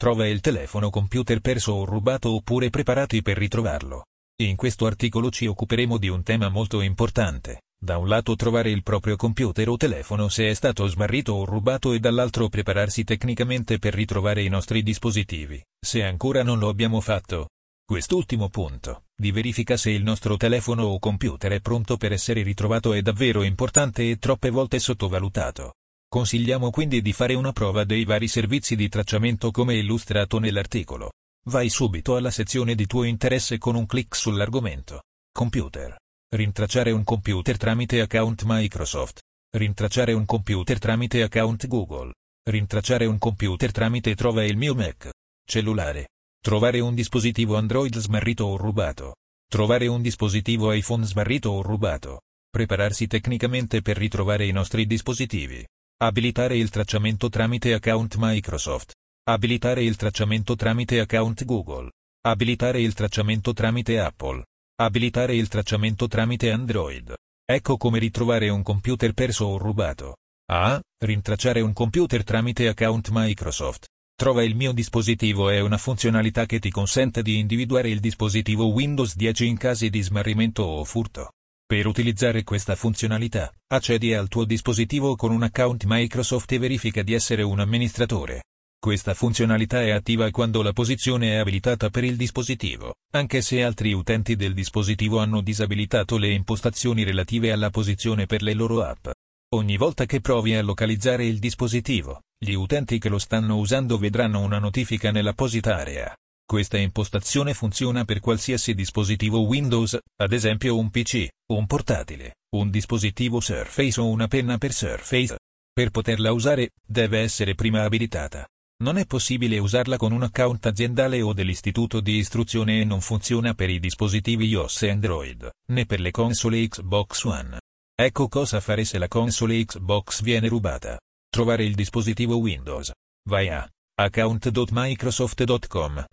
Trova il telefono computer perso o rubato oppure preparati per ritrovarlo. In questo articolo ci occuperemo di un tema molto importante. Da un lato trovare il proprio computer o telefono se è stato smarrito o rubato e dall'altro prepararsi tecnicamente per ritrovare i nostri dispositivi, se ancora non lo abbiamo fatto. Quest'ultimo punto, di verifica se il nostro telefono o computer è pronto per essere ritrovato è davvero importante e troppe volte sottovalutato. Consigliamo quindi di fare una prova dei vari servizi di tracciamento come illustrato nell'articolo. Vai subito alla sezione di tuo interesse con un clic sull'argomento. Computer. Rintracciare un computer tramite account Microsoft. Rintracciare un computer tramite account Google. Rintracciare un computer tramite Trova il mio Mac. Cellulare. Trovare un dispositivo Android smarrito o rubato. Trovare un dispositivo iPhone smarrito o rubato. Prepararsi tecnicamente per ritrovare i nostri dispositivi. Abilitare il tracciamento tramite account Microsoft. Abilitare il tracciamento tramite account Google. Abilitare il tracciamento tramite Apple. Abilitare il tracciamento tramite Android. Ecco come ritrovare un computer perso o rubato. A. Rintracciare un computer tramite account Microsoft. Trova il mio dispositivo è una funzionalità che ti consente di individuare il dispositivo Windows 10 in casi di smarrimento o furto. Per utilizzare questa funzionalità, accedi al tuo dispositivo con un account Microsoft e verifica di essere un amministratore. Questa funzionalità è attiva quando la posizione è abilitata per il dispositivo, anche se altri utenti del dispositivo hanno disabilitato le impostazioni relative alla posizione per le loro app. Ogni volta che provi a localizzare il dispositivo, gli utenti che lo stanno usando vedranno una notifica nell'apposita area. Questa impostazione funziona per qualsiasi dispositivo Windows, ad esempio un PC, un portatile, un dispositivo Surface o una penna per Surface. Per poterla usare, deve essere prima abilitata. Non è possibile usarla con un account aziendale o dell'istituto di istruzione e non funziona per i dispositivi iOS e Android, né per le console Xbox One. Ecco cosa fare se la console Xbox viene rubata. Trovare il dispositivo Windows. Vai a account.microsoft.com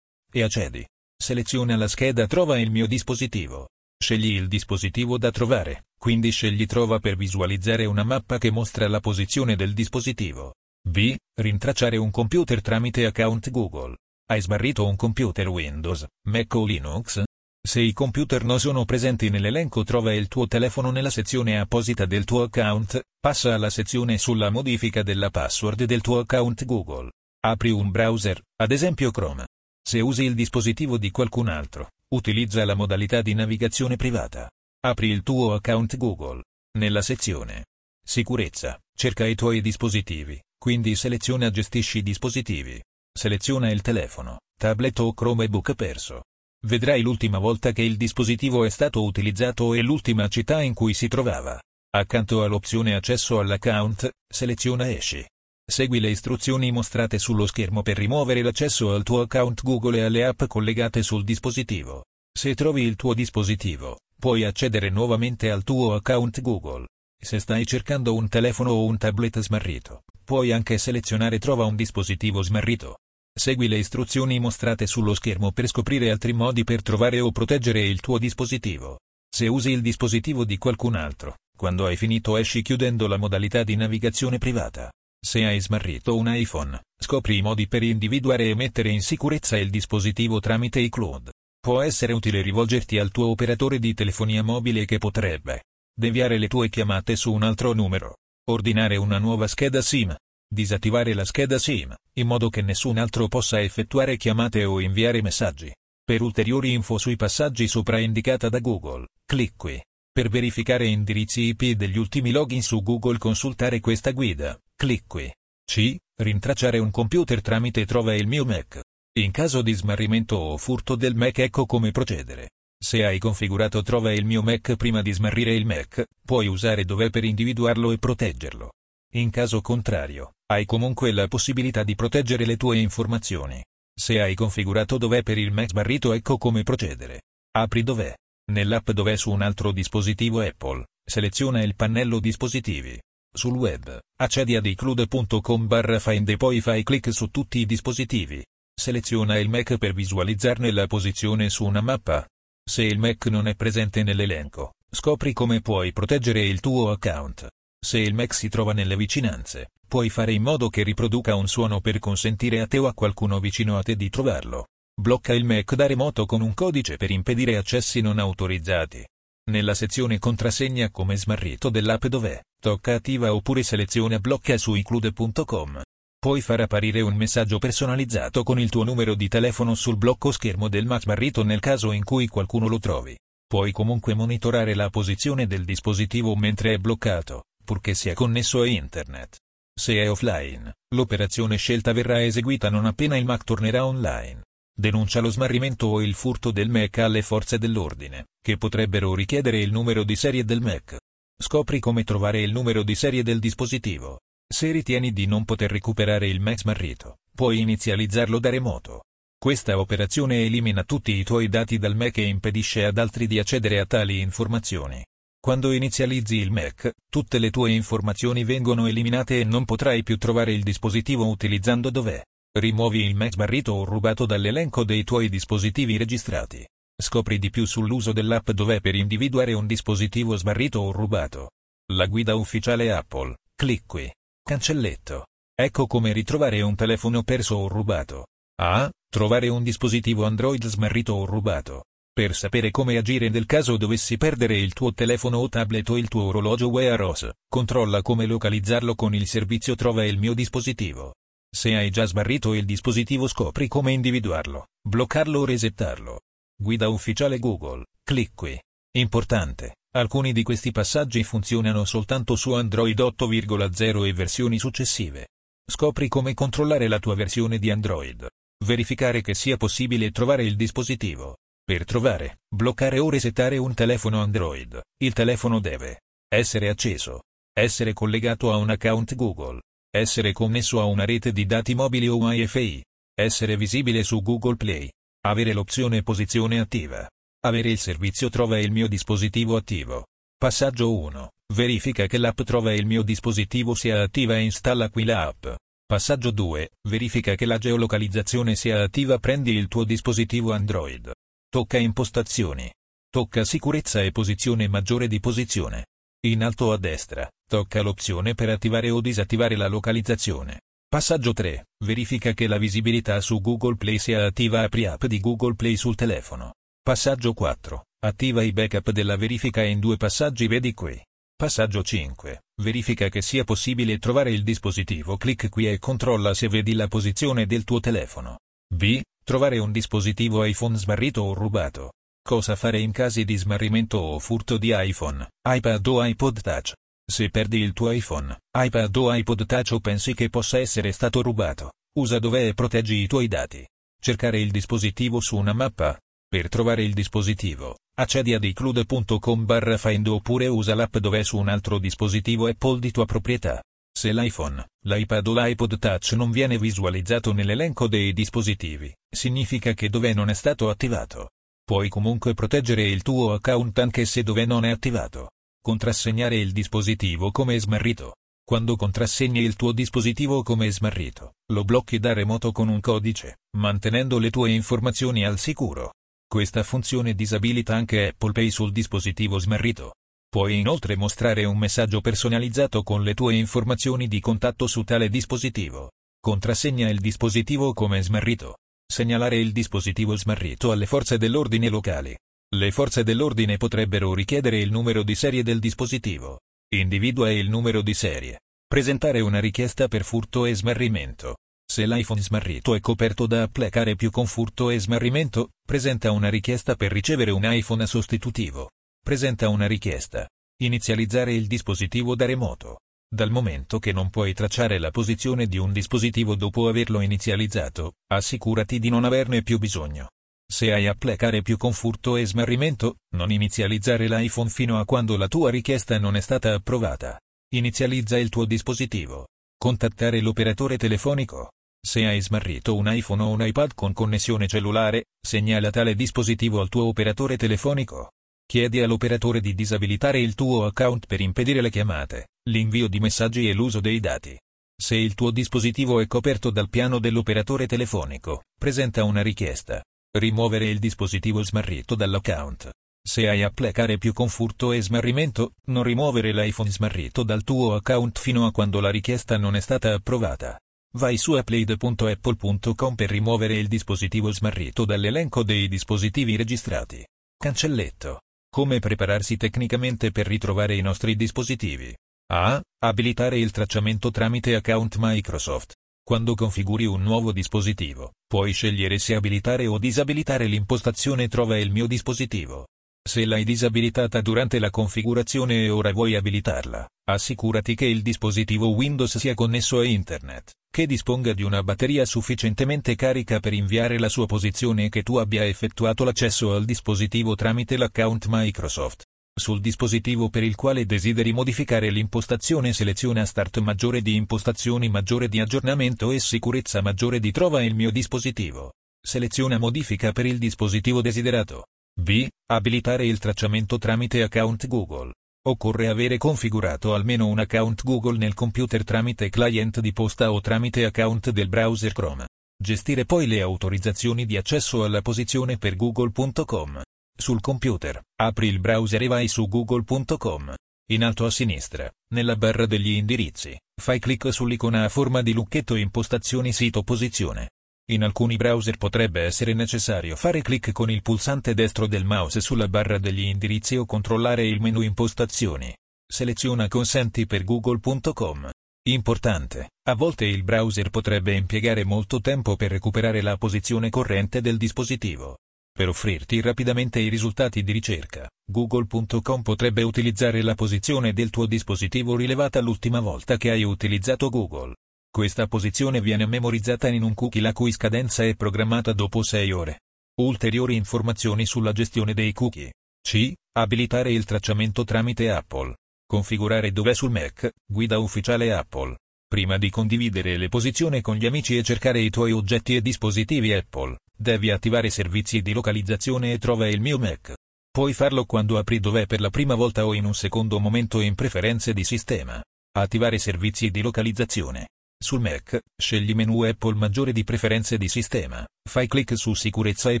e accedi. Seleziona la scheda Trova il mio dispositivo. Scegli il dispositivo da trovare, quindi scegli Trova per visualizzare una mappa che mostra la posizione del dispositivo. B. Rintracciare un computer tramite account Google. Hai smarrito un computer Windows, Mac o Linux? Se i computer non sono presenti nell'elenco trova il tuo telefono nella sezione apposita del tuo account, passa alla sezione sulla modifica della password del tuo account Google. Apri un browser, ad esempio Chrome. Se usi il dispositivo di qualcun altro, utilizza la modalità di navigazione privata. Apri il tuo account Google. Nella sezione Sicurezza, cerca i tuoi dispositivi, quindi seleziona Gestisci dispositivi. Seleziona il telefono, tablet o Chromebook perso. Vedrai l'ultima volta che il dispositivo è stato utilizzato e l'ultima città in cui si trovava. Accanto all'opzione Accesso all'account, seleziona Esci. Segui le istruzioni mostrate sullo schermo per rimuovere l'accesso al tuo account Google e alle app collegate sul dispositivo. Se trovi il tuo dispositivo, puoi accedere nuovamente al tuo account Google. Se stai cercando un telefono o un tablet smarrito, puoi anche selezionare Trova un dispositivo smarrito. Segui le istruzioni mostrate sullo schermo per scoprire altri modi per trovare o proteggere il tuo dispositivo. Se usi il dispositivo di qualcun altro, quando hai finito esci chiudendo la modalità di navigazione privata. Se hai smarrito un iPhone, scopri i modi per individuare e mettere in sicurezza il dispositivo tramite iCloud. Può essere utile rivolgerti al tuo operatore di telefonia mobile che potrebbe deviare le tue chiamate su un altro numero, ordinare una nuova scheda SIM, disattivare la scheda SIM, in modo che nessun altro possa effettuare chiamate o inviare messaggi. Per ulteriori info sui passaggi sopra indicata da Google, clic qui. Per verificare indirizzi IP degli ultimi login su Google consultare questa guida, clic qui. C. Rintracciare un computer tramite Trova il mio Mac. In caso di smarrimento o furto del Mac ecco come procedere. Se hai configurato Trova il mio Mac prima di smarrire il Mac, puoi usare Dov'è per individuarlo e proteggerlo. In caso contrario, hai comunque la possibilità di proteggere le tue informazioni. Se hai configurato Dov'è per il Mac smarrito ecco come procedere. Apri Dov'è. Nell'app dove su un altro dispositivo Apple, seleziona il pannello dispositivi. Sul web, accedi ad icloud.com barra find e poi fai clic su tutti i dispositivi. Seleziona il Mac per visualizzarne la posizione su una mappa. Se il Mac non è presente nell'elenco, scopri come puoi proteggere il tuo account. Se il Mac si trova nelle vicinanze, puoi fare in modo che riproduca un suono per consentire a te o a qualcuno vicino a te di trovarlo. Blocca il Mac da remoto con un codice per impedire accessi non autorizzati. Nella sezione contrassegna come smarrito dell'app dov'è, tocca attiva oppure seleziona blocca su iclude.com. Puoi far apparire un messaggio personalizzato con il tuo numero di telefono sul blocco schermo del Mac smarrito nel caso in cui qualcuno lo trovi. Puoi comunque monitorare la posizione del dispositivo mentre è bloccato, purché sia connesso a internet. Se è offline, l'operazione scelta verrà eseguita non appena il Mac tornerà online. Denuncia lo smarrimento o il furto del Mac alle forze dell'ordine, che potrebbero richiedere il numero di serie del Mac. Scopri come trovare il numero di serie del dispositivo. Se ritieni di non poter recuperare il Mac smarrito, puoi inizializzarlo da remoto. Questa operazione elimina tutti i tuoi dati dal Mac e impedisce ad altri di accedere a tali informazioni. Quando inizializzi il Mac, tutte le tue informazioni vengono eliminate e non potrai più trovare il dispositivo utilizzando dov'è. Rimuovi il Mac smarrito o rubato dall'elenco dei tuoi dispositivi registrati. Scopri di più sull'uso dell'app Dov'è per individuare un dispositivo smarrito o rubato. La guida ufficiale Apple. Clic qui. Cancelletto. Ecco come ritrovare un telefono perso o rubato. A. Trovare un dispositivo Android smarrito o rubato. Per sapere come agire nel caso dovessi perdere il tuo telefono o tablet o il tuo orologio Wear OS, controlla come localizzarlo con il servizio Trova il mio dispositivo. Se hai già smarrito il dispositivo scopri come individuarlo, bloccarlo o resettarlo. Guida ufficiale Google, clic qui. Importante, alcuni di questi passaggi funzionano soltanto su Android 8,0 e versioni successive. Scopri come controllare la tua versione di Android. Verificare che sia possibile trovare il dispositivo. Per trovare, bloccare o resettare un telefono Android, il telefono deve essere acceso, essere collegato a un account Google, essere connesso a una rete di dati mobili o Wi-Fi. Essere visibile su Google Play. Avere l'opzione posizione attiva. Avere il servizio Trova il mio dispositivo attivo. Passaggio 1. Verifica che l'app Trova il mio dispositivo sia attiva e installa qui l'app. Passaggio 2. Verifica che la geolocalizzazione sia attiva prendi il tuo dispositivo Android. Tocca impostazioni. Tocca sicurezza e posizione maggiore di posizione. In alto a destra, tocca l'opzione per attivare o disattivare la localizzazione. Passaggio 3. Verifica che la visibilità su Google Play sia attiva apri app di Google Play sul telefono. Passaggio 4. Attiva i backup della verifica in due passaggi vedi qui. Passaggio 5. Verifica che sia possibile trovare il dispositivo clic qui e controlla se vedi la posizione del tuo telefono. B. Trovare un dispositivo iPhone smarrito o rubato. Cosa fare in casi di smarrimento o furto di iPhone, iPad o iPod Touch? Se perdi il tuo iPhone, iPad o iPod Touch o pensi che possa essere stato rubato, usa dove e proteggi i tuoi dati. Cercare il dispositivo su una mappa. Per trovare il dispositivo, accedi ad iclude.com barra find oppure usa l'app dove su un altro dispositivo Apple di tua proprietà. Se l'iPhone, l'iPad o l'iPod Touch non viene visualizzato nell'elenco dei dispositivi, significa che dove non è stato attivato. Puoi comunque proteggere il tuo account anche se dove non è attivato. Contrassegnare il dispositivo come smarrito. Quando contrassegni il tuo dispositivo come smarrito, lo blocchi da remoto con un codice, mantenendo le tue informazioni al sicuro. Questa funzione disabilita anche Apple Pay sul dispositivo smarrito. Puoi inoltre mostrare un messaggio personalizzato con le tue informazioni di contatto su tale dispositivo. Contrassegna il dispositivo come smarrito. Segnalare il dispositivo smarrito alle forze dell'ordine locali. Le forze dell'ordine potrebbero richiedere il numero di serie del dispositivo. Individua il numero di serie. Presentare una richiesta per furto e smarrimento. Se l'iPhone smarrito è coperto da applicare più con furto e smarrimento, presenta una richiesta per ricevere un iPhone sostitutivo. Presenta una richiesta. Inizializzare il dispositivo da remoto. Dal momento che non puoi tracciare la posizione di un dispositivo dopo averlo inizializzato, assicurati di non averne più bisogno. Se hai applicare più con furto e smarrimento, non inizializzare l'iPhone fino a quando la tua richiesta non è stata approvata. Inizializza il tuo dispositivo. Contattare l'operatore telefonico. Se hai smarrito un iPhone o un iPad con connessione cellulare, segnala tale dispositivo al tuo operatore telefonico. Chiedi all'operatore di disabilitare il tuo account per impedire le chiamate, l'invio di messaggi e l'uso dei dati. Se il tuo dispositivo è coperto dal piano dell'operatore telefonico, presenta una richiesta. Rimuovere il dispositivo smarrito dall'account. Se hai applicare più conforto e smarrimento, non rimuovere l'iPhone smarrito dal tuo account fino a quando la richiesta non è stata approvata. Vai su upload.apple.com per rimuovere il dispositivo smarrito dall'elenco dei dispositivi registrati. Cancelletto. Come prepararsi tecnicamente per ritrovare i nostri dispositivi? A. Abilitare il tracciamento tramite account Microsoft. Quando configuri un nuovo dispositivo, puoi scegliere se abilitare o disabilitare l'impostazione Trova il mio dispositivo. Se l'hai disabilitata durante la configurazione e ora vuoi abilitarla, assicurati che il dispositivo Windows sia connesso a Internet, che disponga di una batteria sufficientemente carica per inviare la sua posizione e che tu abbia effettuato l'accesso al dispositivo tramite l'account Microsoft. Sul dispositivo per il quale desideri modificare l'impostazione seleziona Start maggiore di impostazioni maggiore di aggiornamento e sicurezza maggiore di Trova il mio dispositivo. Seleziona modifica per il dispositivo desiderato. B. Abilitare il tracciamento tramite account Google. Occorre avere configurato almeno un account Google nel computer tramite client di posta o tramite account del browser Chrome. Gestire poi le autorizzazioni di accesso alla posizione per google.com. Sul computer, apri il browser e vai su google.com. In alto a sinistra, nella barra degli indirizzi, fai clic sull'icona a forma di lucchetto impostazioni sito posizione. In alcuni browser potrebbe essere necessario fare clic con il pulsante destro del mouse sulla barra degli indirizzi o controllare il menu impostazioni. Seleziona consenti per google.com. Importante, a volte il browser potrebbe impiegare molto tempo per recuperare la posizione corrente del dispositivo. Per offrirti rapidamente i risultati di ricerca, google.com potrebbe utilizzare la posizione del tuo dispositivo rilevata l'ultima volta che hai utilizzato Google. Questa posizione viene memorizzata in un cookie la cui scadenza è programmata dopo 6 ore. Ulteriori informazioni sulla gestione dei cookie. C. Abilitare il tracciamento tramite Apple. Configurare dove sul Mac, guida ufficiale Apple. Prima di condividere le posizioni con gli amici e cercare i tuoi oggetti e dispositivi Apple, devi attivare servizi di localizzazione e trova il mio Mac. Puoi farlo quando apri dove per la prima volta o in un secondo momento in preferenze di sistema. Attivare servizi di localizzazione. Sul Mac, scegli menu Apple maggiore di preferenze di sistema, fai clic su sicurezza e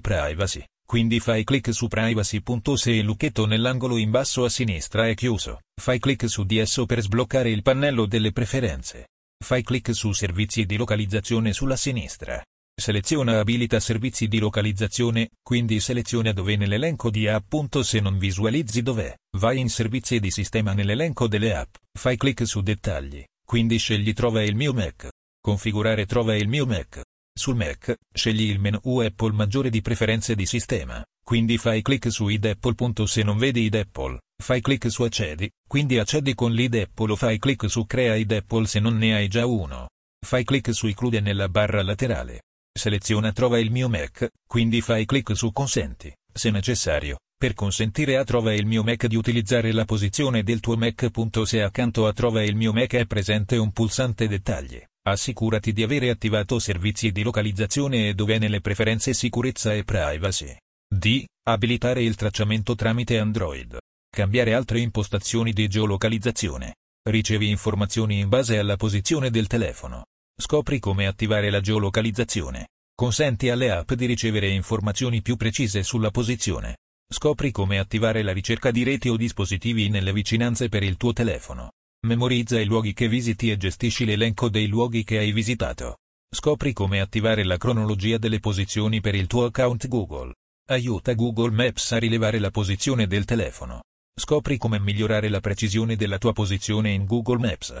privacy, quindi fai clic su privacy. Se il lucchetto nell'angolo in basso a sinistra è chiuso, fai clic su di esso per sbloccare il pannello delle preferenze. Fai clic su Servizi di localizzazione sulla sinistra. Seleziona Abilita servizi di localizzazione, quindi seleziona dove nell'elenco di app. Se non visualizzi dove, vai in Servizi di sistema nell'elenco delle app, fai clic su Dettagli, quindi scegli Trova il mio Mac. Configurare Trova il mio Mac. Sul Mac, scegli il menu Apple maggiore di preferenze di sistema, quindi fai clic su id Apple. Se non vedi id Apple, Fai clic su accedi, quindi accedi con l'id Apple o fai clic su crea id Apple se non ne hai già uno. Fai clic su include nella barra laterale. Seleziona trova il mio Mac, quindi fai clic su consenti, se necessario, per consentire a trova il mio Mac di utilizzare la posizione del tuo Mac. Se accanto a trova il mio Mac è presente un pulsante dettagli, assicurati di avere attivato servizi di localizzazione e dove nelle preferenze sicurezza e privacy. D. Abilitare il tracciamento tramite Android. Cambiare altre impostazioni di geolocalizzazione. Ricevi informazioni in base alla posizione del telefono. Scopri come attivare la geolocalizzazione. Consenti alle app di ricevere informazioni più precise sulla posizione. Scopri come attivare la ricerca di reti o dispositivi nelle vicinanze per il tuo telefono. Memorizza i luoghi che visiti e gestisci l'elenco dei luoghi che hai visitato. Scopri come attivare la cronologia delle posizioni per il tuo account Google. Aiuta Google Maps a rilevare la posizione del telefono. Scopri come migliorare la precisione della tua posizione in Google Maps.